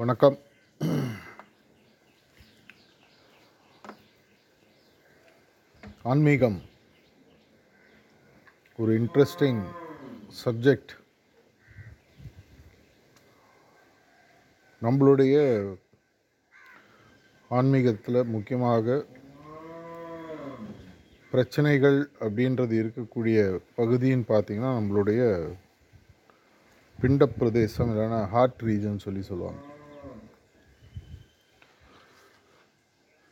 வணக்கம். ஆன்மீகம். ஒரு இன்ட்ரெஸ்டிங் சப்ஜெக்ட் நம்மளுடைய ஆன்மீகத்தில் முக்கியமாக பிரச்சனைகள் அப்படின்றது இருக்கக்கூடிய பகுதின்னு பார்த்தீங்கன்னா நம்மளுடைய பிண்ட பிரதேசம் இல்லைன்னா ஹார்ட் ரீஜன் சொல்லி சொல்லுவாங்க.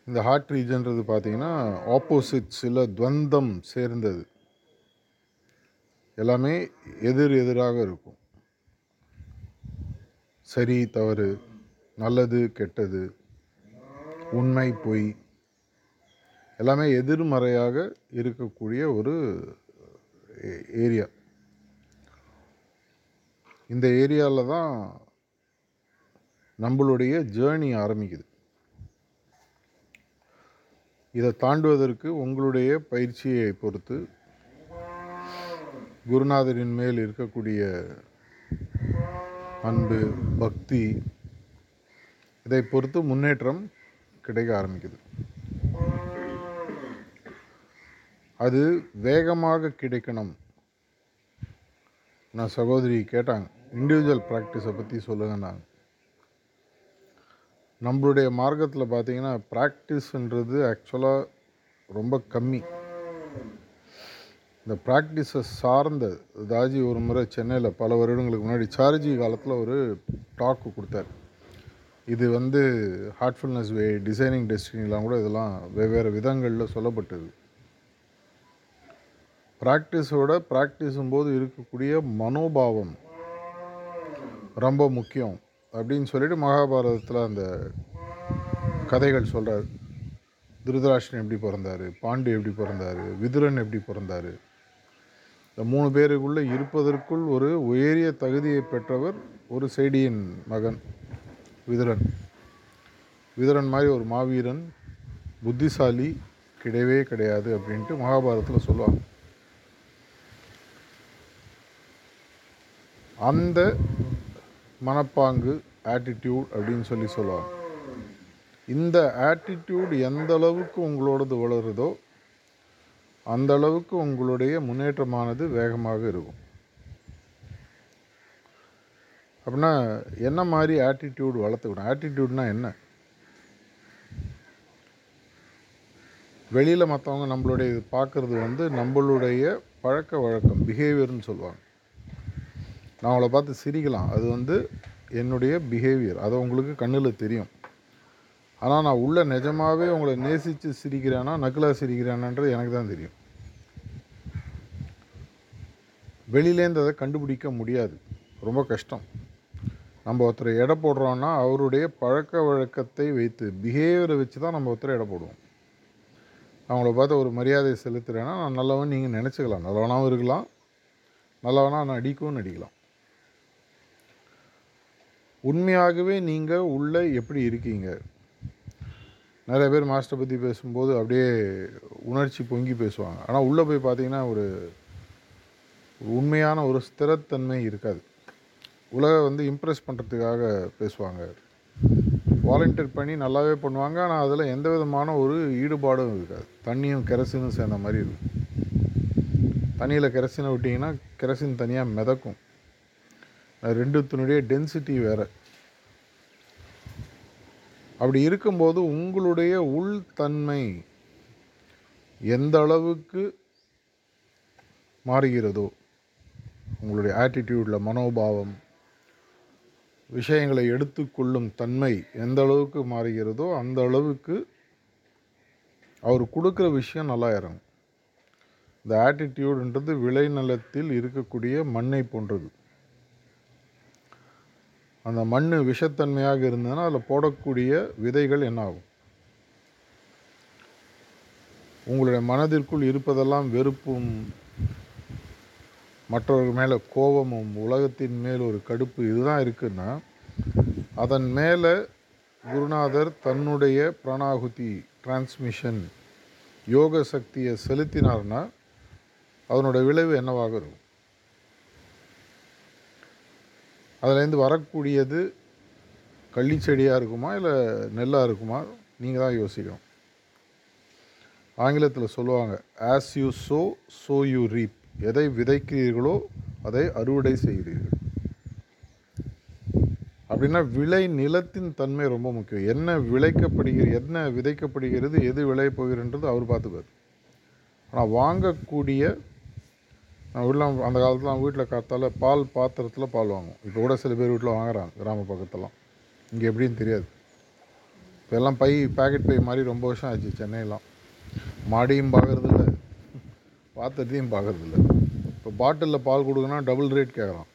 இந்த ஹார்ட் ரீஜன்றது பார்த்தீங்கன்னா ஆப்போசிட் சில துவந்தம் சேர்ந்தது. எல்லாமே எதிர் எதிராக இருக்கும். சரி தவறு நல்லது கெட்டது உண்மை பொய் எல்லாமே எதிர்மறையாக இருக்கக்கூடிய ஒரு ஏரியா இந்த ஏரியாவில் தான் நம்மளுடைய ஜேர்னி ஆரம்பிக்குது. இதை தாண்டுவதற்கு உங்களுடைய பயிற்சியை பொறுத்து குருநாதரின் மேல் இருக்கக்கூடிய அன்பு பக்தி இதை பொறுத்து முன்னேற்றம் கிடைக்க ஆரம்பிக்குது. அது வேகமாக கிடைக்கணும். நான் சகோதரி கேட்டாங்க இண்டிவிஜுவல் ப்ராக்டிஸை பற்றி சொல்லுங்கன்னாங்க. நம்மளுடைய மார்க்கத்தில் பார்த்தீங்கன்னா ப்ராக்டிஸ்ன்றது ஆக்சுவலாக ரொம்ப கம்மி. இந்த ப்ராக்டிஸை சார்ந்த தாஜி ஒரு முறை சென்னையில் பல வருடங்களுக்கு முன்னாடி சார்ஜி காலத்தில் ஒரு டாக்கு கொடுத்தார். இது வந்து ஹார்ட்ஃபுல்னஸ் வே டிசைனிங் டெஸ்டினிலாம் கூட இதெல்லாம் வெவ்வேறு விதங்களில் சொல்லப்பட்டது. ப்ராக்டிஸோட ப்ராக்டிஸும் போது இருக்கக்கூடிய மனோபாவம் ரொம்ப முக்கியம். அப்படின்னு சொல்லிட்டு மகாபாரதத்தில் அந்த கதைகள் சொல்கிறார் திருதராஷ்டன் எப்படி பிறந்தார் பாண்டு எப்படி பிறந்தார் விதுரன் எப்படி பிறந்தார். இந்த மூணு பேருக்குள்ளே இருப்பதற்குள் ஒரு உயரிய தகுதியை பெற்றவர் ஒரு செய்டியின் மகன் விதுரன். விதுரன் மாதிரி ஒரு மாவீரன் புத்திசாலி கிடையவே கிடையாது அப்படின்ட்டு மகாபாரதத்தில் சொல்லுவாங்க. அந்த மனப்பாங்கு ஆட்டிடியூட் அப்படின்னு சொல்லி சொல்லுவாங்க. இந்த ஆட்டிடியூட் எந்த அளவுக்கு உங்களோடது வளருதோ அந்த அளவுக்கு உங்களுடைய முன்னேற்றமானது வேகமாக இருக்கும். அப்படின்னா என்ன மாதிரி ஆட்டிடியூட் வளர்த்துக்கணும்? ஆட்டிடியூட்னா என்ன? வெளியில் மற்றவங்க நம்மளுடைய பார்க்குறது வந்து நம்மளுடைய பழக்க வழக்கம் பிஹேவியர்னு சொல்லுவாங்க. நான் அவங்கள பார்த்து சிரிக்கலாம். அது வந்து என்னுடைய பிஹேவியர் அது உங்களுக்கு கண்ணில் தெரியும். ஆனால் நான் உள்ள நிஜமாகவே உங்களை நேசித்து சிரிக்கிறேன்னா நக்கலாக சிரிக்கிறேனான்றது எனக்கு தான் தெரியும். வெளியிலேருந்து அதை கண்டுபிடிக்க முடியாது. ரொம்ப கஷ்டம். நம்ம ஒருத்தரை எடை போடுறோன்னா அவருடைய பழக்க வழக்கத்தை வைத்து பிஹேவியரை வச்சு தான் நம்ம ஒருத்தரை எடை போடுவோம். அவங்கள பார்த்து ஒரு மரியாதை செலுத்துகிறேன்னா நான் நல்லவன் நீங்கள் நினச்சிக்கலாம். நல்லவனாகவும் இருக்கலாம். நல்லவனாக நான் அடிக்கவும் நடிக்கலாம் உண்மையாகவே நீங்கள் உள்ளே எப்படி இருக்கீங்க? நிறைய பேர் மாஸ்டர் பற்றி பேசும்போது அப்படியே உணர்ச்சி பொங்கி பேசுவாங்க. ஆனால் உள்ளே போய் பார்த்தீங்கன்னா ஒரு உண்மையான ஒரு ஸ்திரத்தன்மை இருக்காது. உலக வந்து இம்ப்ரெஸ் பண்ணுறதுக்காக பேசுவாங்க. வாலண்டியர் பண்ணி நல்லாவே பண்ணுவாங்க. ஆனால் அதில் எந்த விதமான ஒரு ஈடுபாடும் இருக்காது. தண்ணியும் கெரசினும் சேர்ந்த மாதிரி இருக்கும். தண்ணியில் கெரசினை விட்டிங்கன்னா கெரசின் தனியாக மிதக்கும். ரெண்டுத்தினுடைய டென்சிட்டி வேறு. அப்படி இருக்கும்போது உங்களுடைய உள்தன்மை எந்த அளவுக்கு மாறுகிறதோ உங்களுடைய ஆட்டிடியூடில் மனோபாவம் விஷயங்களை எடுத்துக்கொள்ளும் தன்மை எந்த அளவுக்கு மாறுகிறதோ அந்த அளவுக்கு அவர் கொடுக்குற விஷயம் நல்லா இறங்கும். இந்த ஆட்டிடியூடுன்றது விளைநிலத்தில் இருக்கக்கூடிய மண்ணை போன்றது. அந்த மண் விஷத்தன்மையாக இருந்ததுன்னா அதில் போடக்கூடிய விதைகள் என்ன ஆகும் உங்களுடைய மனதிற்குள் இருப்பதெல்லாம் வெறுப்பும் மற்றவர்கள் மேலே கோபமும் உலகத்தின் மேல் ஒரு கடுப்பு இதுதான் இருக்குன்னா அதன் மேலே குருநாதர் தன்னுடைய பிராணாகுதி டிரான்ஸ்மிஷன் யோக சக்தியை செலுத்தினார்னா அதனுடைய விளைவு என்னவாக இருக்கும்? அதுலேருந்து வரக்கூடியது கள்ளி செடியாக இருக்குமா இல்லை நெல்லாக இருக்குமா? நீங்கள் தான் யோசிக்கணும். ஆங்கிலத்தில் சொல்லுவாங்க as you sow so you reap எதை விதைக்கிறீர்களோ அதை அறுவடை செய்கிறீர்கள். அப்படின்னா விளை நிலத்தின் தன்மை ரொம்ப முக்கியம். என்ன விளைக்கப்படுகிறது என்ன விதைக்கப்படுகிறது எது விளைய போகிறன்றது அவர் பார்த்துப்பார். ஆனால் வாங்கக்கூடிய வீட்டில் அந்த காலத்தில் வீட்டில் காத்தால் பால் பாத்திரத்தில் பால் வாங்குவோம். இப்போ கூட சில பேர் வீட்டில் வாங்குறாங்க கிராம பக்கத்தெல்லாம். இங்கே எப்படின்னு தெரியாது. இப்போ எல்லாம் பை பேக்கெட் பை மாதிரி ரொம்ப வருஷம் ஆச்சு சென்னையெல்லாம். மாடியும் பார்க்குறதில்ல பாத்திரத்தையும் பார்க்குறதில்ல இப்போ பாட்டிலில் பால் கொடுக்கணும் டபுள் ரேட் கேட்குறான்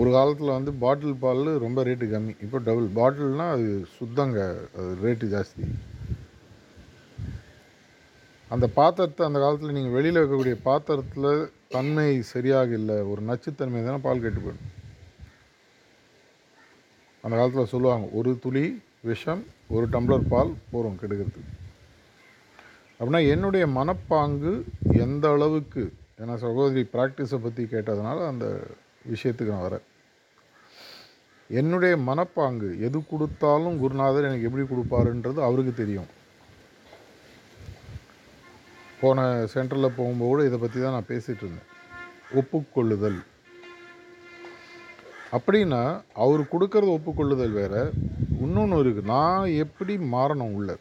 ஒரு காலத்தில் வந்து பாட்டில் பால் ரொம்ப ரேட்டு கம்மி. இப்போ டபுள் பாட்டில்னால் அது சுத்தங்க அது ரேட்டு ஜாஸ்தி. அந்த பாத்திரத்தை அந்த காலத்தில் நீங்கள் வெளியில் வைக்கக்கூடிய பாத்திரத்தில் தன்மை சரியாக இல்லை ஒரு நச்சுத்தன்மை தானே பால் கெட்டு போயிடும். அந்த காலத்தில் சொல்லுவாங்க ஒரு துளி விஷம் ஒரு டம்ளர் பால் போகிறோம் கெடுக்கிறதுக்கு. அப்படின்னா என்னுடைய மனப்பாங்கு எந்த அளவுக்கு ஏன்னா சகோதரி ப்ராக்டிஸை பற்றி கேட்டதுனால அந்த விஷயத்துக்கு நான் வரேன். என்னுடைய மனப்பாங்கு எது கொடுத்தாலும் குருநாதர் எனக்கு எப்படி கொடுப்பாருன்றது அவருக்கு தெரியும். போன சென்டரில் போகும்போது கூட இதை பற்றி தான் நான் பேசிகிட்டு இருந்தேன். ஒப்புக்கொள்ளுதல். அப்படின்னா அவர் கொடுக்கறது ஒப்புக்கொள்ளுதல் வேறு. இன்னொன்று இருக்குது நான் எப்படி மாறணும் உள்ள?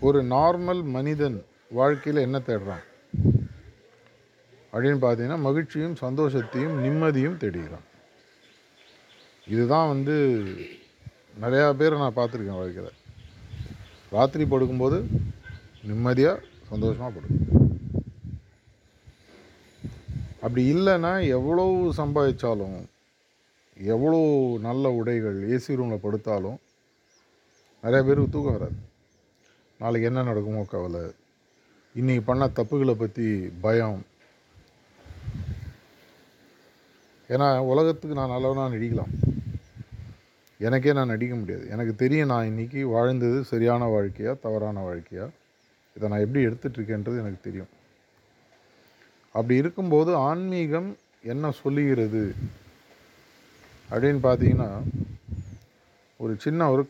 ஒரு நார்மல் மனிதன் வாழ்க்கையில் என்ன தேடுறான்? அப்படின்னு பார்த்தீங்கன்னா மகிழ்ச்சியும் சந்தோஷத்தையும் நிம்மதியும் தேடுகிறான். இதுதான் வந்து நிறையா பேரை நான் பார்த்துருக்கேன் வாழ்க்கையில். ராத்திரி படுக்கும்போது நிம்மதியாக சந்தோஷமாக படு. அப்படி இல்லைன்னா எவ்வளோ சம்பாதிச்சாலும் எவ்வளோ நல்ல உடைகள் ஏசி ரூமில் படுத்தாலும் நிறைய பேருக்கு தூக்கம் வராது. நாளைக்கு என்ன நடக்குமோ கவலை. இன்றைக்கி பண்ண தப்புகளை பற்றி பயம். ஏன்னா உலகத்துக்கு நான் நல்லவனாக நடிக்கலாம். எனக்கே நான் நடிக்க முடியாது. எனக்கு தெரியும் நான் இன்றைக்கி வாழ்ந்தது சரியான வாழ்க்கையா தவறான வாழ்க்கையா. இதை நான் எப்படி எடுத்துகிட்ருக்கேன்றது எனக்கு தெரியும். அப்படி இருக்கும்போது ஆன்மீகம் என்ன சொல்லுகிறது அப்படின்னு பார்த்தீங்கன்னா ஒரு சின்ன ஒரு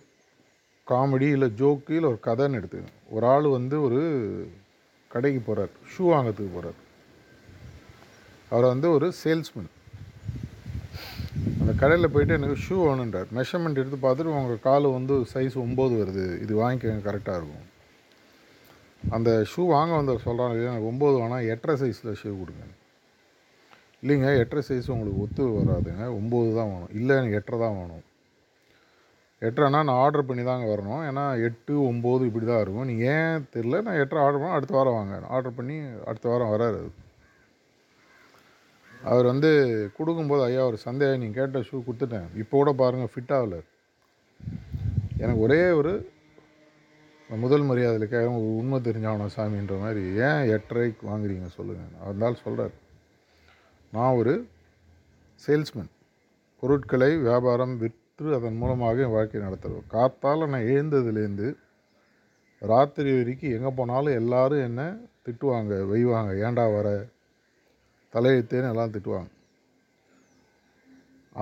காமெடி இல்லை ஜோக்கு இல்லை ஒரு கதைன்னு எடுத்துக்கணும் ஒரு ஆள் வந்து ஒரு கடைக்கு போகிறார் ஷூ வாங்கிறதுக்கு போகிறார் அவர் வந்து ஒரு சேல்ஸ்மேன். அந்த கடையில் போயிட்டு எனக்கு ஷூ வேணுன்றார் மெஷர்மெண்ட் எடுத்து பார்த்துட்டு உங்கள் கால் வந்து சைஸ் ஒம்பது வருது இது வாங்கிக்கோங்க கரெக்டாக இருக்கும். அந்த ஷூ வாங்க வந்தவர் சொல்கிறாங்க எனக்கு ஒம்பது வேணாம் எட்டரை சைஸில் ஷூ கொடுங்க. இல்லைங்க எட்டரை சைஸ் உங்களுக்கு ஒத்து வராதுங்க. ஒம்பது தான் வேணும். இல்லை எனக்கு எட்டரை தான் வேணும். எட்டரைனா நான் ஆர்டர் பண்ணி தாங்க வரணும். ஏன்னா எட்டு ஒம்பது இப்படி தான் இருக்கும். நீங்கள் ஏன் தெரில நான் எட்டரை ஆர்டர் பண்ண அடுத்த வாரம் வாங்க. ஆர்டர் பண்ணி அடுத்த வாரம் வராரு அவர். வந்து கொடுக்கும்போது ஐயா ஒரு சந்தேகம் நீங்கள் கேட்ட ஷூ கொடுத்துட்டேன். இப்போ கூட பாருங்கள் ஃபிட் ஆகலை. எனக்கு ஒரே ஒரு முதல் மரியாதைக்காக உண்மை தெரிஞ்சவன சாமின்ற மாதிரி ஏன் எட்டரைக்கு வாங்குறீங்க சொல்லுங்கள் அதனால் சொல்கிறார் நான் ஒரு சேல்ஸ்மேன். பொருட்களை வியாபாரம் விற்று அதன் மூலமாக என் வாழ்க்கை நடத்துகிறோம் காத்தால் நான் எழுந்ததுலேருந்து ராத்திரி வரைக்கும் எங்கே போனாலும் எல்லோரும் என்னை திட்டுவாங்க வைவாங்க ஏண்டா வர? தலையெழுத்தேன்னு எல்லாம் திட்டுவாங்க.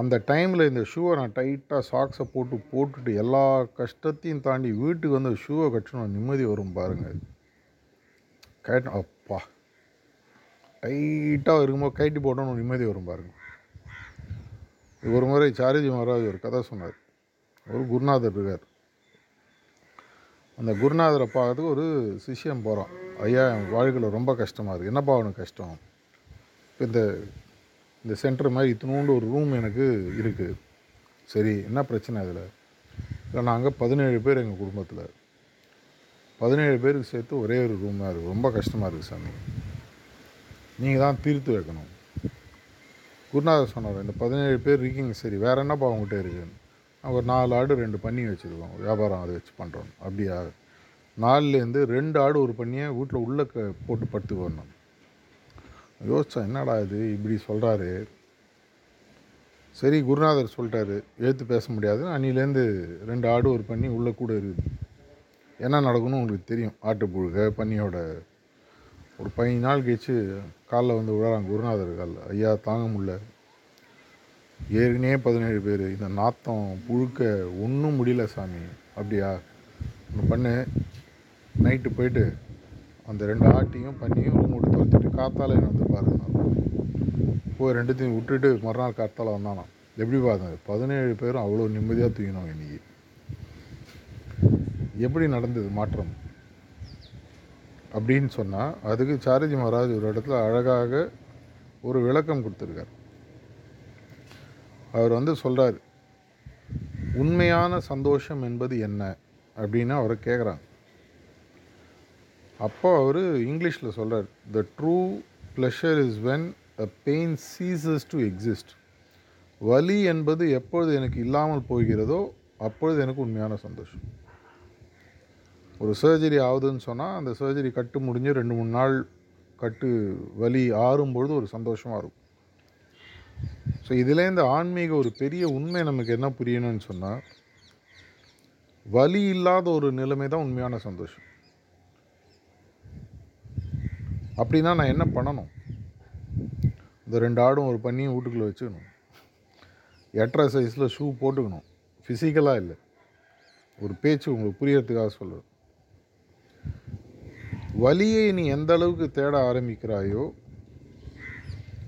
அந்த டைமில் இந்த ஷூவை நான் டைட்டாக சாக்ஸை போட்டு போட்டுட்டு எல்லா கஷ்டத்தையும் தாண்டி வீட்டுக்கு வந்து ஷூவை கட்டணும் நிம்மதி வரும் பாருங்கள் கேட்டோம் அப்பா. டைட்டாக இருக்கும்போது கைட்டி போட்டோன்னு நிம்மதி வரும் பாருங்கள் ஒரு முறை சாரிஜி மகாராஜ் ஒரு கதை சொன்னார். ஒரு குருநாதர் இருக்கார். அந்த குருநாதரை பார்க்கறதுக்கு ஒரு சிஷ்யம் போகிறான் ஐயா என் வாழ்க்கையில் ரொம்ப கஷ்டமாக இருக்குது என்னப்பா அவனுக்கு கஷ்டம்? இப்போ இந்த இந்த சென்டர் மாதிரி இத்தினோண்டு ஒரு ரூம் எனக்கு இருக்குது சரி என்ன பிரச்சனை அதில்? இல்லை நாங்கள் பதினேழு பேர் எங்கள் குடும்பத்தில். பதினேழு பேருக்கு சேர்த்து ஒரே ஒரு ரூமாக இருக்குது ரொம்ப கஷ்டமாக இருக்குது சாமி. நீங்கள் தான் தீர்த்து வைக்கணும். குருநாதர் சொன்னார் இந்த பதினேழு பேர் இருக்கீங்க. சரி வேறு என்னப்பா அவங்ககிட்ட இருக்குன்னு ஒரு நாலு ஆடு ரெண்டு பண்ணி வச்சுருக்கோம். வியாபாரம் அதை வச்சு பண்ணுறோம் அப்படியா? நாலுலேருந்து ரெண்டு ஆடு ஒரு பண்ணியை வீட்டில் உள்ளே போட்டு படுத்து வரணும். யோசித்தேன் என்னடா இது? இப்படி சொல்கிறாரு சரி குருநாதர் சொல்லிட்டாரு எழுத்து பேச முடியாது. அன்னிலேருந்து ரெண்டு ஆடு ஒரு பண்ணி உள்ளே கூட இருக்குது. என்ன நடக்கணும் உங்களுக்கு தெரியும். ஆட்டுப்புழுக பன்னியோட ஒரு பதினஞ்சு நாள் கழிச்சு காலில் வந்து விழறாங்க குருநாதர் காலில். ஐயா தாங்க முடில ஏற்கனவே பதினேழு பேர். இந்த நாத்தம் புழுக்க ஒன்றும் முடியல சாமி. அப்படியா? ஒன்று பண்ணு. நைட்டு போயிட்டு அந்த ரெண்டு ஆட்டியும் பண்ணியும் ரூம் விட்டு துரத்திட்டு காத்தால என்னை வந்து பாருங்க போய் ரெண்டுத்தையும் விட்டுட்டு மறுநாள் காத்தால வந்தானா எப்படி பார்த்தேன் பதினேழு பேரும் அவ்வளோ நிம்மதியாக தூங்கினோம் இன்னைக்கு. எப்படி நடந்தது மாற்றம்? அப்படின்னு சொன்னால் அதுக்கு சாரஜி மகாராஜ் ஒரு இடத்துல அழகாக ஒரு விளக்கம் கொடுத்துருக்கார். அவர் வந்து சொல்கிறார் உண்மையான சந்தோஷம் என்பது என்ன? அப்படின்னு அவரை கேட்குறாங்க அப்போ அவர் இங்கிலீஷில் சொல்கிறார் the true pleasure is when a pain ceases to exist வலி என்பது எப்பொழுது எனக்கு இல்லாமல் போகிறதோ அப்பொழுது எனக்கு உண்மையான சந்தோஷம். ஒரு சர்ஜரி ஆகுதுன்னு சொன்னால் அந்த சர்ஜரி கட்டு முடிஞ்சு ரெண்டு மூணு நாள் கட்டு வலி ஆறும்பொழுது ஒரு சந்தோஷமாக இருக்கும். ஸோ இதுலேருந்து ஆன்மீக ஒரு பெரிய உண்மை நமக்கு என்ன புரியணும்னு சொன்னால் வலி இல்லாத ஒரு நிலைமை தான் உண்மையான சந்தோஷம். அப்படின்னா நான் என்ன பண்ணணும்? இந்த ரெண்டு ஆடும் ஒரு பண்ணியும் வீட்டுக்குள்ளே வச்சுக்கணும். எட்டரை சைஸில் ஷூ போட்டுக்கணும். ஃபிசிக்கலாக இல்லை. ஒரு பேச்சு உங்களுக்கு புரியறதுக்காக சொல்லுவேன் வலியை நீ எந்த அளவுக்கு தேட ஆரம்பிக்கிறாயோ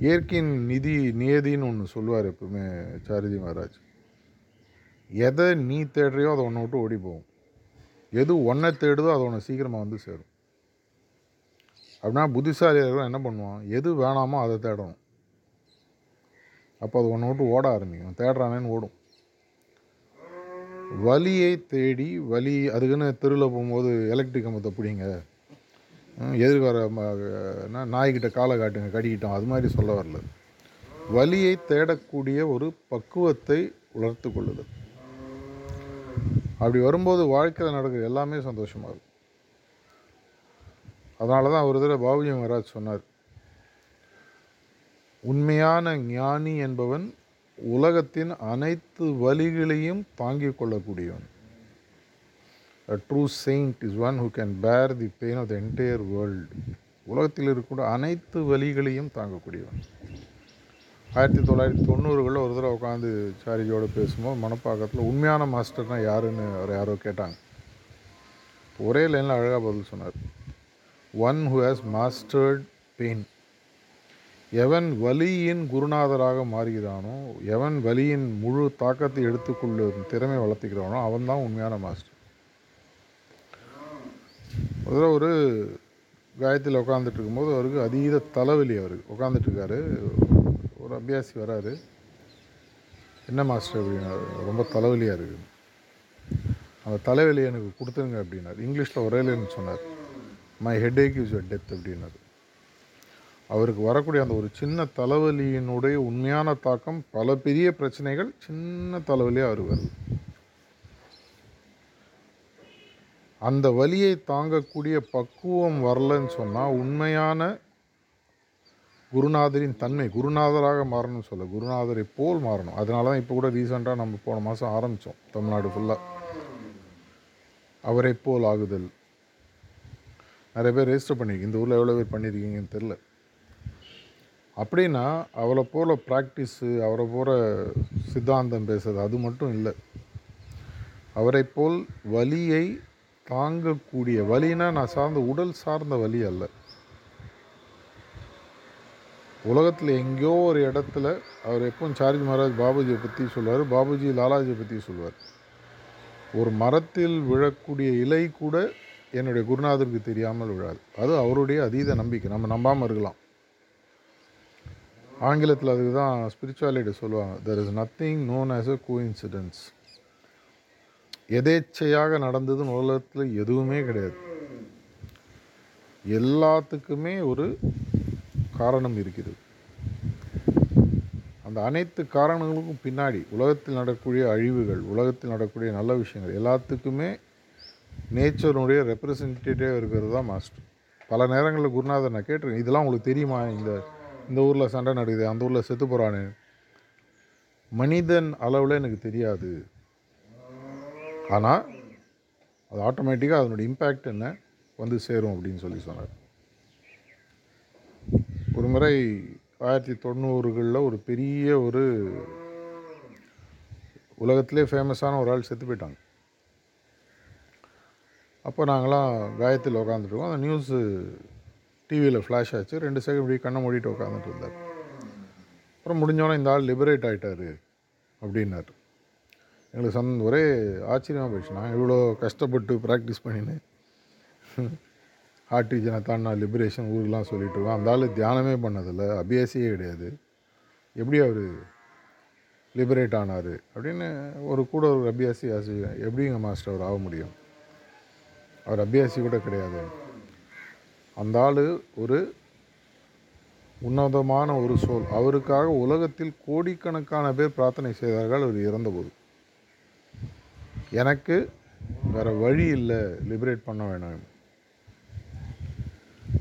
இயற்கையின் நிதி நியதின்னு ஒன்று சொல்லுவார் எப்பவுமே சாரதி மகாராஜ். எதை நீ தேடுறியோ அதை ஒன்றை விட்டு ஓடி போகும். எது ஒன்றை தேடுதோ அதை ஒன்று சீக்கிரமாக வந்து சேரும். அப்படின்னா புத்திசாலியாக என்ன பண்ணுவான்? எது வேணாமோ அதை தேடணும். அப்போ அது ஒன்று விட்டு ஓட ஆரம்பிக்கும். தேடுறானேன்னு ஓடும். வலியை தேடி வலி அதுக்குன்னு தெருவில் போகும்போது எலக்ட்ரிக் கம்பத்தை பிடிங்க. எதிர்கார என்ன நாய்கிட்ட காலை காட்டுங்க கடிக்கிட்டோம் அது மாதிரி சொல்ல வரல. வலியை தேடக்கூடிய ஒரு பக்குவத்தை வளர்த்து கொள்ளுதல். அப்படி வரும்போது வாழ்க்கையில் நடக்கிற எல்லாமே சந்தோஷமாக இருக்கும். அதனால தான் ஒரு தடவை பாபுஜி மகாராஜ் சொன்னார் உண்மையான ஞானி என்பவன் உலகத்தின் அனைத்து வழிகளையும் தாங்கிக் கொள்ளக்கூடியவன். A true saint is one who can bear the pain of the entire world உலகத்தில் இருக்கக்கூடிய அனைத்து வழிகளையும் தாங்கக்கூடியவன். ஆயிரத்தி தொள்ளாயிரத்தி தொண்ணூறுகளில் ஒரு தடவை உட்காந்து சாரிஜியோடு பேசும்போது மனப்பாக்கத்தில் உண்மையான மாஸ்டர்னால் யாருன்னு அவர் யாரோ கேட்டாங்க. ஒரே லைனில் அழகாக பதில் சொன்னார். One who has mastered pain எவன் வலியின் குருநாதராக மாறுகிறானோ எவன் வலியின் முழு தாக்கத்தை எடுத்துக்கொள்ளும் திறமை வளர்த்துக்கிறானோ அவன் தான் உண்மையான மாஸ்டர் முதல்ல ஒரு காயத்தில் உட்காந்துட்டு இருக்கும்போது அவருக்கு அதீத தலைவலி அவருக்கு. உட்காந்துட்டு இருக்காரு. ஒரு அபியாசி வராரு. என்ன மாஸ்டர் அப்படின்னா ரொம்ப தலைவலியாக இருக்குது அந்த தலைவலி எனக்கு கொடுத்துருங்க அப்படின்னார். இங்கிலீஷில் ஒரே லைன் சொன்னார். My headache is your death அப்படின்னாரு. அவருக்கு வரக்கூடிய அந்த ஒரு சின்ன தலைவலியினுடைய உண்மையான தாக்கம் பல பெரிய பிரச்சனைகள் சின்ன தலைவலியாக அவருக்கு வருது அந்த வலியை தாங்கக்கூடிய பக்குவம் வரலன்னு சொன்னால் உண்மையான குருநாதரின் தன்மை குருநாதராக மாறணும்னு சொல்ல குருநாதரை போல் மாறணும். அதனால தான் இப்போ கூட ரீசெண்டாக நம்ம போன மாதம் ஆரம்பித்தோம் தமிழ்நாடு ஃபுல்லாக அவரை போல் ஆகுதல். நிறைய பேர் ரெஜிஸ்டர் பண்ணியிருக்கீங்க இந்த ஊரில் எவ்வளோ பேர் பண்ணியிருக்கீங்கன்னு தெரில அப்படின்னா அவளை போல் ப்ராக்டிஸு அவரை போல் சித்தாந்தம் பேசுறது அது மட்டும் இல்லை. அவரை போல் வலியை தாங்கக்கூடிய வலினா நான் சார்ந்த உடல் சார்ந்த வலி அல்ல. உலகத்தில் எங்கேயோ ஒரு இடத்துல அவர் எப்பவும் சார்ஜ் மகாராஜ் பாபுஜியை பற்றி சொல்லுவார். பாபுஜி லாலாஜியை பற்றி சொல்லுவார். ஒரு மரத்தில் விழக்கூடிய இலை கூட என்னுடைய குருநாதருக்கு தெரியாமல் விழாது. அது அவருடைய அதீத நம்பிக்கை. நம்ம நம்பாமல் இருக்கலாம். ஆங்கிலத்தில் அதுக்கு தான் ஸ்பிரிச்சுவாலிட்டி சொல்லுவாங்க. There is nothing known as a coincidences எதேச்சையாக நடந்ததுன்னு உலகத்தில் எதுவுமே கிடையாது. எல்லாத்துக்குமே ஒரு காரணம் இருக்கிறது அந்த அனைத்து காரணங்களுக்கும் பின்னாடி உலகத்தில் நடக்கக்கூடிய அழிவுகள் உலகத்தில் நடக்கக்கூடிய நல்ல விஷயங்கள் எல்லாத்துக்குமே நேச்சருடைய ரெப்ரசன்டேட்டிவாக இருக்கிறது தான் மாஸ்டர் பல நேரங்களில் குருநாதர் நான் கேட்டிருக்கேன் இதெல்லாம் உங்களுக்கு தெரியுமா? இந்த இந்த ஊரில் சண்டை நடக்குது அந்த ஊரில் செத்து போகிறானு மனிதன் அளவில் எனக்கு தெரியாது. ஆனால் அது ஆட்டோமேட்டிக்காக அதனுடைய இம்பேக்ட் என்ன? வந்து சேரும் அப்படின்னு சொல்லி சொன்னார். ஒரு முறை ஆயிரத்தி தொண்ணூறுகளில் ஒரு பெரிய ஒரு உலகத்திலே ஃபேமஸான ஒரு ஆள் செத்து போயிட்டாங்க. அப்போ நாங்களாம் காயத்தில் உட்காந்துட்ருக்கோம் அந்த நியூஸு டிவியில் ஃப்ளாஷ் ஆச்சு. ரெண்டு செகண்ட் இப்படி கண்ணை மூடிட்டு உட்காந்துட்டு இருந்தார். அப்புறம் முடிஞ்சோடனே இந்த ஆள் லிபரேட் ஆகிட்டார் அப்படின்னார். எங்களுக்கு சந் ஒரே ஆச்சரியமாக போயிடுச்சு. நான் இவ்வளோ கஷ்டப்பட்டு ப்ராக்டிஸ் பண்ணினேன் ஹார்ட் ரீஜனை லிபரேஷன் ஊருக்கெலாம் சொல்லிட்டு இருக்கோம். அந்த ஆள் தியானமே பண்ணதில்லை. அபியாசியே கிடையாது. எப்படி அவர் லிபரேட் ஆனார் அப்படின்னு ஒரு கூட ஒரு அபியாசி ஆசி எப்படிங்க மாஸ்டர் அவர் ஆக முடியும்? அவர் அபியாசி கூட கிடையாது. அந்த ஆள் ஒரு உன்னதமான ஒரு சோல். அவருக்காக உலகத்தில் கோடிக்கணக்கான பேர் பிரார்த்தனை செய்தார்கள் அவர் இறந்தபோது. எனக்கு வேறு வழி இல்லை லிபரேட் பண்ண வேணாம்.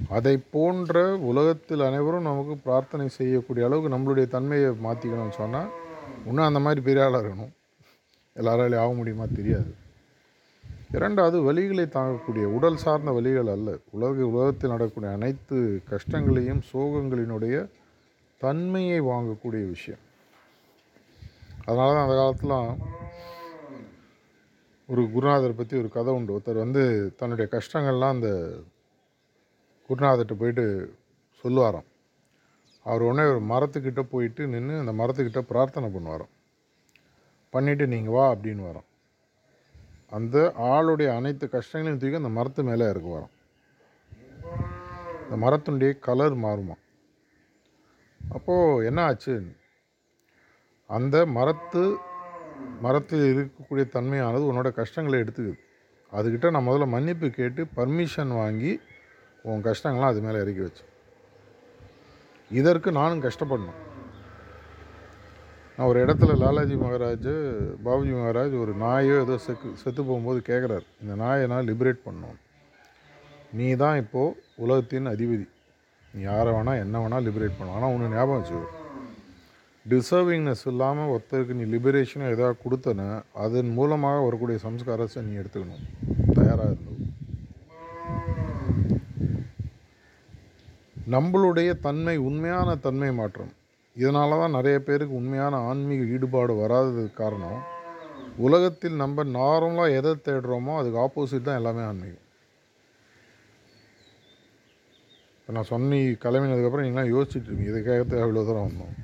அதை போன்ற உலகத்தில் அனைவரும் நமக்கு பிரார்த்தனை செய்யக்கூடிய அளவுக்கு நம்மளுடைய தன்மையை மாற்றிக்கணும்னு சொன்னால் இன்னும் அந்த மாதிரி பெரிய ஆளாக இருக்கணும். எல்லாராலையும் ஆக முடியுமா தெரியாது. இரண்டாவது வலிகளை தாங்கக்கூடிய உடல் சார்ந்த வலிகள் அல்ல. உலக உலகத்தில் நடக்கக்கூடிய அனைத்து கஷ்டங்களையும் சோகங்களினுடைய தன்மையை வாங்கக்கூடிய விஷயம். அதனால தான் அந்த காலத்துலாம் ஒரு குருநாதர் பற்றி ஒரு கதை உண்டு. ஒருத்தர் வந்து தன்னுடைய கஷ்டங்கள்லாம் அந்த குருநாதர்கிட்ட போயிட்டு சொல்லுவாராம். அவர் உடனே ஒரு மரத்துக்கிட்ட போயிட்டு நின்று அந்த மரத்துக்கிட்ட பிரார்த்தனை பண்ணுவாராம். பண்ணிவிட்டு நீங்கள் வா அப்படின்னு வரோம் அந்த ஆளுடைய அனைத்து கஷ்டங்களையும் தூக்கி அந்த மரத்து மேலே இறக்கு வரோம் அந்த மரத்தினுடைய கலர் மாறுமா அப்போது என்ன ஆச்சு? அந்த மரத்து மரத்தில் இருக்கக்கூடிய தன்மையானது உன்னோட கஷ்டங்களை எடுத்துக்குது. அதுக்கிட்ட நான் முதல்ல மன்னிப்பு கேட்டு பர்மிஷன் வாங்கி உன் கஷ்டங்கள்லாம் அது மேலே இறக்கி வச்சு. இதற்கு நானும் கஷ்டப்படணும். நான் ஒரு இடத்துல லாலாஜி மகாராஜ் பாபுஜி மகாராஜ் ஒரு நாயோ ஏதோ செக்கு செத்து போகும்போது கேட்குறாரு இந்த நாயை நான் லிபரேட் பண்ணணும். நீ தான் இப்போது உலகத்தின் அதிபதி. நீ யாரை வேணால் என்ன வேணால் லிபரேட் பண்ணலாம் ஆனால் ஒன்று ஞாபகம் வச்சுக்கோ. டிசர்விங்னஸ் இல்லாமல் ஒருத்தருக்கு நீ லிபரேஷனை எதாவது கொடுத்தன அதன் மூலமாக வரக்கூடிய சம்ஸ்காரத்தை நீ எடுத்துக்கணும். தயாராக இருந்தது நம்மளுடைய தன்மை உண்மையான தன்மை மாற்றம். இதனால தான் நிறைய பேருக்கு உண்மையான ஆன்மீக ஈடுபாடு வராததுக்கு காரணம். உலகத்தில் நம்ம நார்மலாக எதை தேடுறோமோ அதுக்கு ஆப்போசிட் தான் எல்லாமே ஆன்மீகம். இப்போ நான் சொன்னி கிளம்பினதுக்கப்புறம் நீங்களாம் யோசிச்சுட்டு இருக்கீங்க. இதுக்காக எவ்வளோ தூரம் வந்தோம்.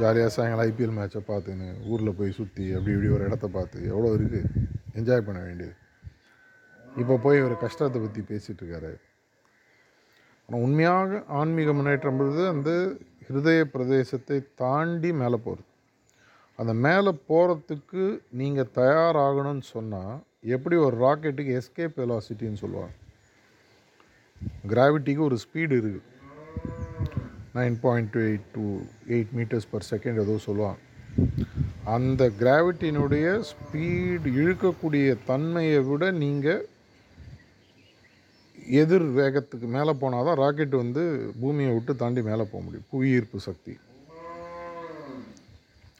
ஜாலியாக சாயங்காலம் ஐபிஎல் மேட்சை பார்த்துன்னு ஊரில் போய் சுற்றி அப்படி இப்படி ஒரு இடத்த பார்த்து எவ்வளோ இருக்குது என்ஜாய் பண்ண வேண்டியது. இப்போ போய் ஒரு கஷ்டத்தை பற்றி பேசிகிட்டு இருக்காரு. ஆனால் உண்மையாக ஆன்மீக முன்னேற்றம் பொழுது வந்து ஹிருதய பிரதேசத்தை தாண்டி மேலே போகிறது. அந்த மேலே போகிறதுக்கு நீங்கள் தயாராகணும்னு சொன்னால் எப்படி ஒரு ராக்கெட்டுக்கு எஸ்கேப் வெலாசிட்டின்னு சொல்லுவாங்க. கிராவிட்டிக்கு ஒரு ஸ்பீடு இருக்குது. Nine point two eight two eight metres per second ஏதோ சொல்லுவாங்க. அந்த கிராவிட்டினுடைய ஸ்பீடு இழுக்கக்கூடிய தன்மையை விட நீங்கள் எதிர் வேகத்துக்கு மேலே போனால் தான் ராக்கெட் வந்து பூமியை விட்டு தாண்டி மேலே போக முடியும். புவியீர்ப்பு சக்தி.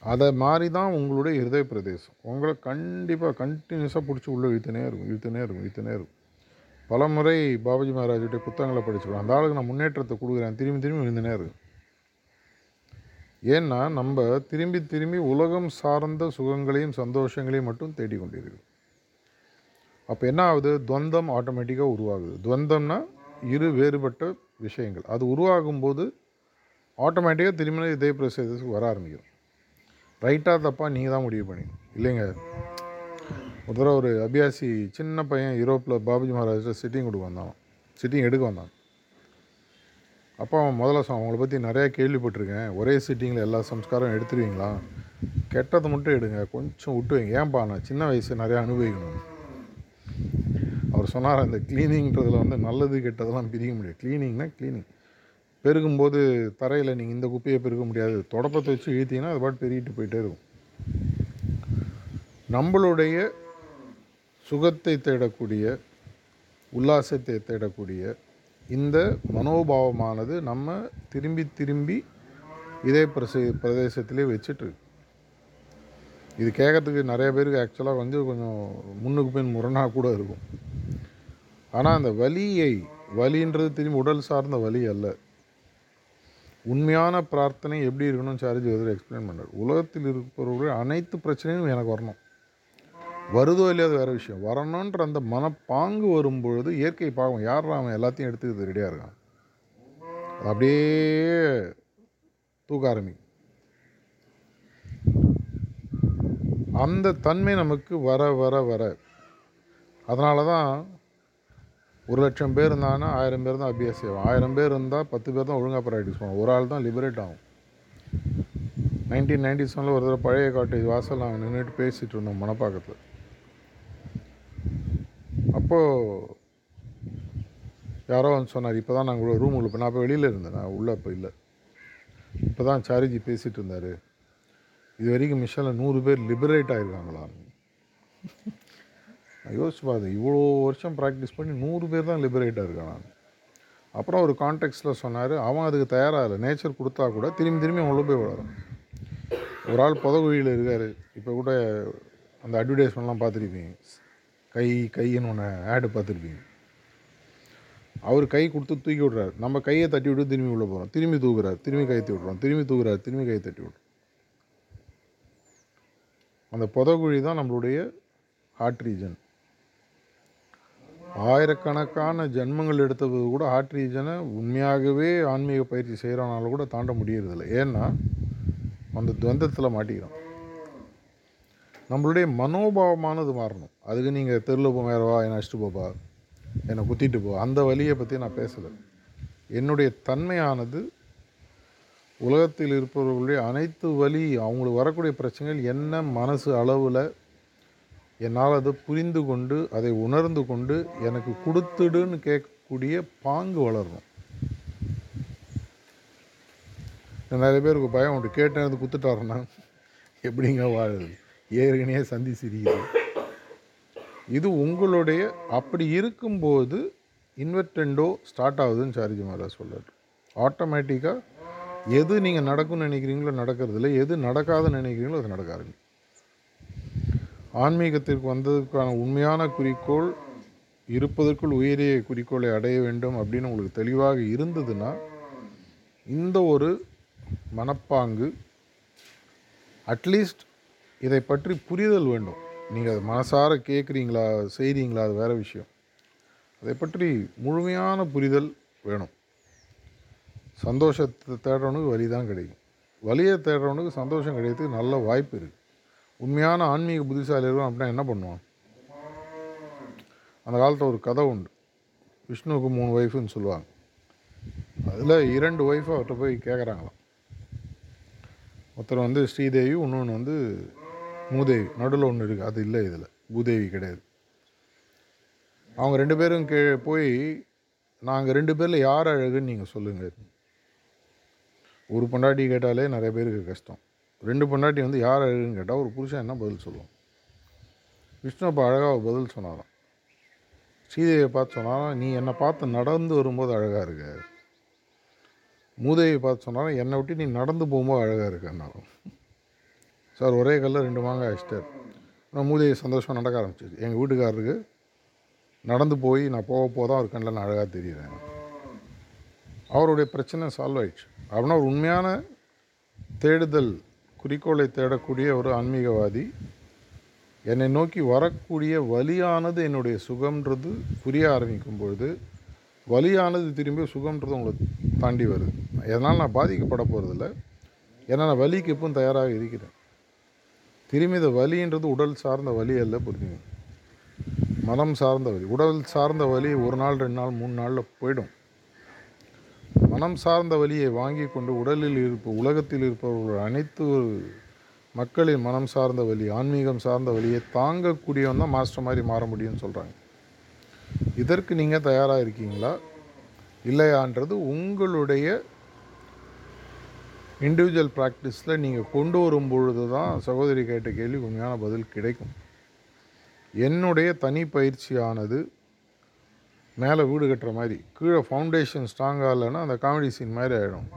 அதை மாதிரி தான் உங்களுடைய இருதய பிரதேசம். உங்களை கண்டிப்பாக கண்டினியூஸாக பிடிச்சி உள்ளே இழுத்துனே இருக்கும் இழுத்துனே இருக்கும் இழுத்துனே இருக்கும். பல முறை பாபாஜி மகாராஜுடைய புத்தகங்களை படிச்சுக்கலாம் அந்த ஆளுக்கு நான் முன்னேற்றத்தை கொடுக்குறேன். திரும்பி திரும்பி விழுந்துனே இருக்கும். ஏன்னா நம்ம திரும்பி திரும்பி உலகம் சார்ந்த சுகங்களையும் சந்தோஷங்களையும் மட்டும் தேடிக்கொண்டிருக்கிறோம். அப்போ என்ன ஆகுது? துவந்தம் ஆட்டோமேட்டிக்காக உருவாகுது. துவந்தம்னா இரு வேறுபட்ட விஷயங்கள். அது உருவாகும்போது ஆட்டோமேட்டிக்காக திரும்ப இதய பிரசேதத்துக்கு வர ஆரம்பிக்கும். ரைட்டாக தப்பாக நீங்கள் தான் முடிவு பண்ணி இல்லைங்க. ஒரு தடவை ஒரு அபியாசி சின்ன பையன் யூரோப்பில் பாபுஜி மகாராஜில் சிட்டிங் கொடுக்க வந்தான். சிட்டிங் எடுக்க வந்தான். அப்போ அவன் முதல்ல சொ அவங்கள பற்றி நிறையா கேள்விப்பட்டிருக்கேன். ஒரே சிட்டிங்கில் எல்லா சம்ஸ்காரம் எடுத்துருவீங்களா? கெட்டதை மட்டும் எடுங்க. கொஞ்சம் விட்டு வைங்க. ஏன்பா நான் சின்ன வயசு நிறையா அனுபவிக்கணும். அவர் சொன்னார் அந்த க்ளீனிங்கிறதுல வந்து நல்லது கெட்டதெல்லாம் பிரிக்க முடியாது. க்ளீனிங்னா க்ளீனிங் பெருகும்போது தரையில் நீங்கள் இந்த குப்பையை பெருக்க முடியாது. தொடப்பத்தை வச்சு இழுத்தீங்கன்னா அது பாட்டு பெருகிட்டு போயிட்டே இருக்கும். நம்மளுடைய சுகத்தை தேடக்கூடிய உல்லாசத்தை தேடக்கூடிய இந்த மனோபாவமானது நம்ம திரும்பி திரும்பி இதே பிரசே பிரதேசத்திலே வச்சுட்டு இது கேட்கறதுக்கு நிறைய பேருக்கு ஆக்சுவலாக வந்து கொஞ்சம் முன்னுக்கு பின் முரணாக கூட இருக்கும். ஆனால் அந்த வலியை வலின்றது திரும்பி உடல் சார்ந்த வலி அல்ல. உண்மையான பிரார்த்தனை எப்படி இருக்கணும்னு சார்ஜி எதிர எக்ஸ்பிளைன் பண்ணார் உலகத்தில் இருப்பவர்கள் அனைத்து பிரச்சனையும் எனக்கு வரணும். வருதோ இல்லையோ அது வேறு விஷயம். வரணுன்ற அந்த மனப்பாங்கு வரும்பொழுது இயற்கை பாவம் யார் அவன் எல்லாத்தையும் எடுத்துக்கிறது ரெடியாக இருக்கான். அப்படியே தூக்க ஆரம்பி அந்த தன்மை நமக்கு வர வர வர. அதனால தான் ஒரு லட்சம் பேர் இருந்தாங்கன்னா ஆயிரம் பேர் தான் அபியாஸ் செய்வோம் ஆயிரம் பேர் இருந்தால் பத்து பேர் தான் ஒழுங்காக ப்ராக்டிஸ் பண்ணுவோம் ஒரு ஆள் தான் லிபரேட் ஆகும். நைன்டீன் நைன்டி செவனில் ஒரு தடவை பழைய காட்டேஜ் வாசல் நாங்கள் நின்றுட்டு பேசிகிட்டு இருந்தோம் மணப்பாக்கத்தில். அப்போது யாரோ வந்து சொன்னார் இப்போ தான் நாங்கள் ரூம் உள்ள நான் இப்போ வெளியில் இருந்தேன். நான் உள்ளே அப்போ இல்லை. இப்போ தான் சாரிஜி பேசிகிட்டு இருந்தார். இது வரைக்கும் மிஷனில் நூறு பேர் லிபரேட் ஆகிருக்காங்களான்னு யோசிச்சு பார்த்தேன் இவ்வளோ வருஷம் ப்ராக்டிஸ் பண்ணி நூறு பேர் தான் லிபரேட்டாக இருக்கான் நான். அப்புறம் ஒரு கான்டெக்ட்ஸில் சொன்னார் அவன் அதுக்கு தயாராக இல்லை நேச்சர் கொடுத்தா கூட திரும்பி திரும்பி அவ்வளோ போய் வளரும். ஒரு ஆள் புதகுழியில் இருக்கார் இப்போ கூட அந்த அட்வர்டைஸ்மெண்ட்லாம் பார்த்துருப்பீங்க. கை கைன்னு ஒன்று ஆடு பார்த்துருப்பீங்க. அவர் கை கொடுத்து தூக்கி விட்றாரு. நம்ம கையை தட்டி விட்டு திரும்பி உள்ளே போகிறோம் திரும்பி தூக்குறாரு திரும்பி கையை விட்றோம் திரும்பி தூக்குறாரு திரும்பி கையை தட்டி விட்றோம். அந்த புதகுழி தான் நம்மளுடைய ஹார்ட் ரீஜன் ஆயிரக்கணக்கான ஜென்மங்கள் எடுத்தது கூட ஹார்ட் ரீஜனை உண்மையாகவே ஆன்மீக பயிற்சி செய்கிறனால கூட தாண்ட முடியறதில்ல. ஏன்னா அந்த துவந்தத்தில் மாட்டிக்கிறோம். நம்மளுடைய மனோபாவமானது மாறணும். அதுக்கு நீங்கள் தெருவில் போ வேறவா என்னை அடிச்சுட்டு போப்பா என்னை குத்திட்டு போ அந்த வழியை பற்றி நான் பேசலை. என்னுடைய தன்மையானது உலகத்தில் இருப்பவர்களுடைய அனைத்து வழி அவங்களுக்கு வரக்கூடிய பிரச்சனைகள் என்ன மனசு அளவில் என்னால் அதை புரிந்து கொண்டு அதை உணர்ந்து கொண்டு எனக்கு கொடுத்துடுன்னு கேட்கக்கூடிய பாங்கு வளரணும். நிறைய பேருக்கு பயம் உண்டு கேட்டேன் அது குத்துட்டாருன்னா எப்படிங்க வாழுது? ஏற்கனவே சந்தி சிரிக்குது. இது உங்களுடைய அப்படி இருக்கும்போது இன்வெர்டெண்டோ ஸ்டார்ட் ஆகுதுன்னு சார்ஜி மகாராஜ் சொல்கிறார் ஆட்டோமேட்டிக்காக எது நீங்கள் நடக்கும்னு நினைக்கிறீங்களோ நடக்கிறதில்ல. எது நடக்காதுன்னு நினைக்கிறீங்களோ அது நடக்காதுங்க. ஆன்மீகத்திற்கு வந்ததுக்கான உண்மையான குறிக்கோள் இருப்பதற்குள் உயரிய குறிக்கோளை அடைய வேண்டும் அப்படின்னு உங்களுக்கு தெளிவாக இருந்ததுன்னா இந்த ஒரு மனப்பாங்கு அட்லீஸ்ட் இதை பற்றி புரிதல் வேண்டும். நீங்கள் அதை மனசார கேட்குறீங்களா செய்கிறீங்களா அது வேறு விஷயம். அதை பற்றி முழுமையான புரிதல் வேணும். சந்தோஷத்தை தேடுறவனுக்கு வழி தான் கிடைக்கும். வழியை தேடுறவனுக்கு சந்தோஷம் கிடைக்கிறதுக்கு நல்ல வாய்ப்பு இருக்குது உண்மையான ஆன்மீக புத்திசாலி இருக்கும் அப்படின்னா என்ன பண்ணுவான்? அந்த காலத்தில் ஒரு கதை உண்டு. விஷ்ணுவுக்கு மூணு ஒய்ஃபுன்னு சொல்லுவாங்க. அதில் இரண்டு ஒய்ஃபை அவர்கிட்ட போய் கேட்குறாங்களாம் ஒருத்தர் வந்து ஸ்ரீதேவி இன்னொன்று வந்து மூதேவி. நடுவில் ஒன்று இருக்குது அது இல்லை இதில். பூதேவி கிடையாது. அவங்க ரெண்டு பேரும் கே போய் நாங்கள் ரெண்டு பேரில் யார் அழகுன்னு நீங்கள் சொல்லுங்கள் ஒரு பொண்டாட்டி கேட்டாலே நிறைய பேருக்கு கஷ்டம். ரெண்டு பொண்டாட்டி வந்து யார் அழகுன்னு கேட்டால் ஒரு புருஷன் என்ன பதில் சொல்லுவோம் விஷ்ணு அப்போ அழகாக பதில் சொன்னாராம். சீதையை பார்த்து சொன்னாலும் நீ என்னை பார்த்து நடந்து வரும்போது அழகாக இருக்க. மூதையை பார்த்து சொன்னாலும் என்னை விட்டு நீ நடந்து போகும்போது அழகாக இருக்கன்னாலும் சார் ஒரே கல்லில் ரெண்டு மாங்காய் அடிச்சிட்டார். ஆனால் மூதையை சந்தோஷமாக நடக்க ஆரம்பிச்சிச்சு எங்கள் வீட்டுக்காரருக்கு நடந்து போய் நான் போக போதான் அவர் கண்ணில் நான் அழகாக தெரியுறேன். அவருடைய பிரச்சனை சால்வ் ஆயிடுச்சு. அப்படின்னா ஒரு உண்மையான தேடுதல் குறிக்கோளை தேடக்கூடிய ஒரு ஆன்மீகவாதி என்னை நோக்கி வரக்கூடிய வலியானது என்னுடைய சுகம்ன்றது புரிய ஆரம்பிக்கும் பொழுது வலியானது திரும்பி சுகம்ன்றது உங்களை தாண்டி வருது. எதனால் நான் பாதிக்கப்பட போகிறதில்ல ஏன்னா நான் வலிக்கு எப்பவும் தயாராக இருக்கிறேன். திரும்பி இந்த வலின்றது உடல் சார்ந்த வலி அல்ல புரிஞ்சுங்க. மனம் சார்ந்த வலி. உடல் சார்ந்த வலி ஒரு நாள் ரெண்டு நாள் மூணு நாளில் போயிடும். மனம் சார்ந்த வலியை வாங்கி கொண்டு உடலில் இருப்ப உலகத்தில் இருப்பவர்கள் அனைத்து மக்களின் மனம் சார்ந்த வழி ஆன்மீகம் சார்ந்த வழியை தாங்கக்கூடியவன் தான் மாஸ்டர் மாதிரி மாற முடியும்னு சொல்கிறாங்க இதற்கு நீங்கள் தயாராக இருக்கீங்களா? இல்லையான்றது உங்களுடைய இண்டிவிஜுவல் ப்ராக்டிஸில் நீங்கள் கொண்டு வரும் பொழுது தான் சகோதரி கேட்ட கேள்வி உண்மையான பதில் கிடைக்கும். என்னுடைய தனி பயிற்சியானது மேலே வீடு கட்டுற மாதிரி கீழே ஃபவுண்டேஷன் ஸ்ட்ராங்காக இல்லைன்னா அந்த காமெடி சீன் மாதிரி ஆகிடும்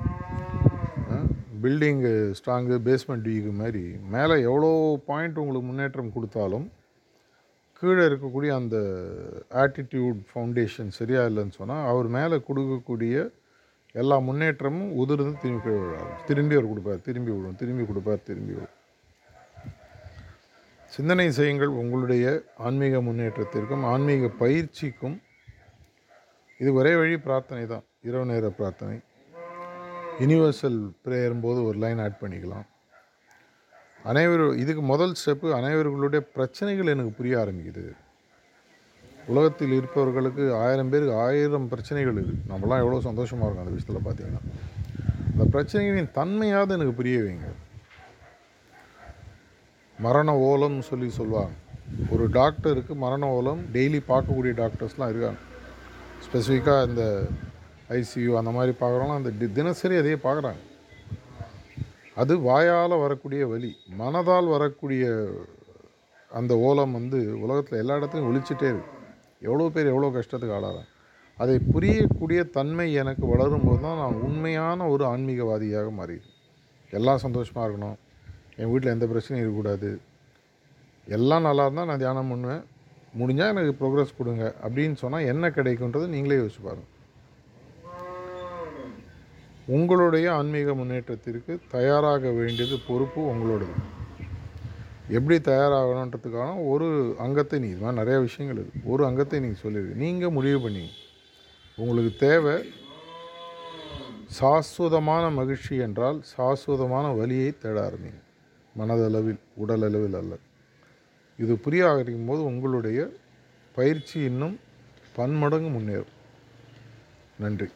பில்டிங்கு ஸ்ட்ராங்கு பேஸ்மெண்ட் வீக்கு மாதிரி. மேலே எவ்வளோ பாயிண்ட் உங்களுக்கு முன்னேற்றம் கொடுத்தாலும் கீழே இருக்கக்கூடிய அந்த ஆட்டிடியூட் ஃபவுண்டேஷன் சரியாக இல்லைன்னு சொன்னால் அவர் மேலே கொடுக்கக்கூடிய எல்லா முன்னேற்றமும் உதிர்ந்து திரும்பி கீழே விழ திரும்பி அவர் கொடுப்பார் திரும்பி விடும் திரும்பி கொடுப்பார் திரும்பி விடும். சிந்தனை செய்யுங்கள் உங்களுடைய ஆன்மீக முன்னேற்றத்திற்கும் ஆன்மீக பயிற்சிக்கும் இது ஒரே வழி பிரார்த்தனை தான். இரவு நேர பிரார்த்தனை. யுனிவர்சல் ப்ரேயரும் போது ஒரு லைன் ஆட் பண்ணிக்கலாம். அனைவரும் இதுக்கு முதல் ஸ்டெப்பு அனைவர்களுடைய பிரச்சனைகள் எனக்கு புரிய ஆரம்பிக்குது. உலகத்தில் இருப்பவர்களுக்கு ஆயிரம் பேருக்கு ஆயிரம் பிரச்சனைகள் இருக்குது நம்மளாம் எவ்வளோ சந்தோஷமாக இருக்கும் அந்த விஷயத்தில் பார்த்தீங்கன்னா அந்த பிரச்சனைகளின் தன்மையாவது எனக்கு புரிய வைங்க. மரண ஓலம்னு சொல்லி சொல்லுவாங்க. ஒரு டாக்டருக்கு மரண ஓலம் டெய்லி பார்க்கக்கூடிய டாக்டர்ஸ்லாம் இருக்காங்க. ஸ்பெசிஃபிக்காக இந்த ஐசியூ அந்த மாதிரி பார்க்குறவங்களாம் அந்த டி தினசரி அதையே பார்க்குறாங்க. அது வாயால் வரக்கூடிய வலி மனதால் வரக்கூடிய அந்த ஓலம் வந்து உலகத்தில் எல்லா இடத்துலையும் ஒழிச்சிட்டே இருக்கு. எவ்வளோ பேர் எவ்வளோ கஷ்டத்துக்கு ஆளாகிறாங்க அதை புரியக்கூடிய தன்மை எனக்கு வளரும் போது தான் நான் உண்மையான ஒரு ஆன்மீகவாதியாக மாறிடுறேன் எல்லாம் சந்தோஷமாக இருக்கணும். என் வீட்டில் எந்த பிரச்சனையும் இருக்கக்கூடாது. எல்லாம் நல்லா இருந்தால் நான் தியானம் பண்ணுவேன். முடிஞ்சால் எனக்கு ப்ரோக்ரஸ் கொடுங்க. அப்படின்னு சொன்னால் என்ன கிடைக்குன்றது நீங்களே யோசிச்சு பாருங்கள் உங்களுடைய ஆன்மீக முன்னேற்றத்திற்கு தயாராக வேண்டியது பொறுப்பு உங்களோடது. எப்படி தயாராகணுன்றதுக்கான ஒரு அங்கத்தை நீ இது மாதிரி நிறையா விஷயங்கள் இருக்குது ஒரு அங்கத்தை நீங்கள் சொல்லியிருக்கு நீங்கள் முடிவு பண்ணி உங்களுக்கு தேவை சாஸ்வதமான மகிழ்ச்சி என்றால் சாஸ்வதமான வலியை தேட ஆரம்பிங்க. மனதளவில் உடலளவில் அல்ல. இது புரிய ஆரம்பிக்கும் போது உங்களுடைய பயிற்சி இன்னும் பன்மடங்கு முன்னேறும். நன்றி.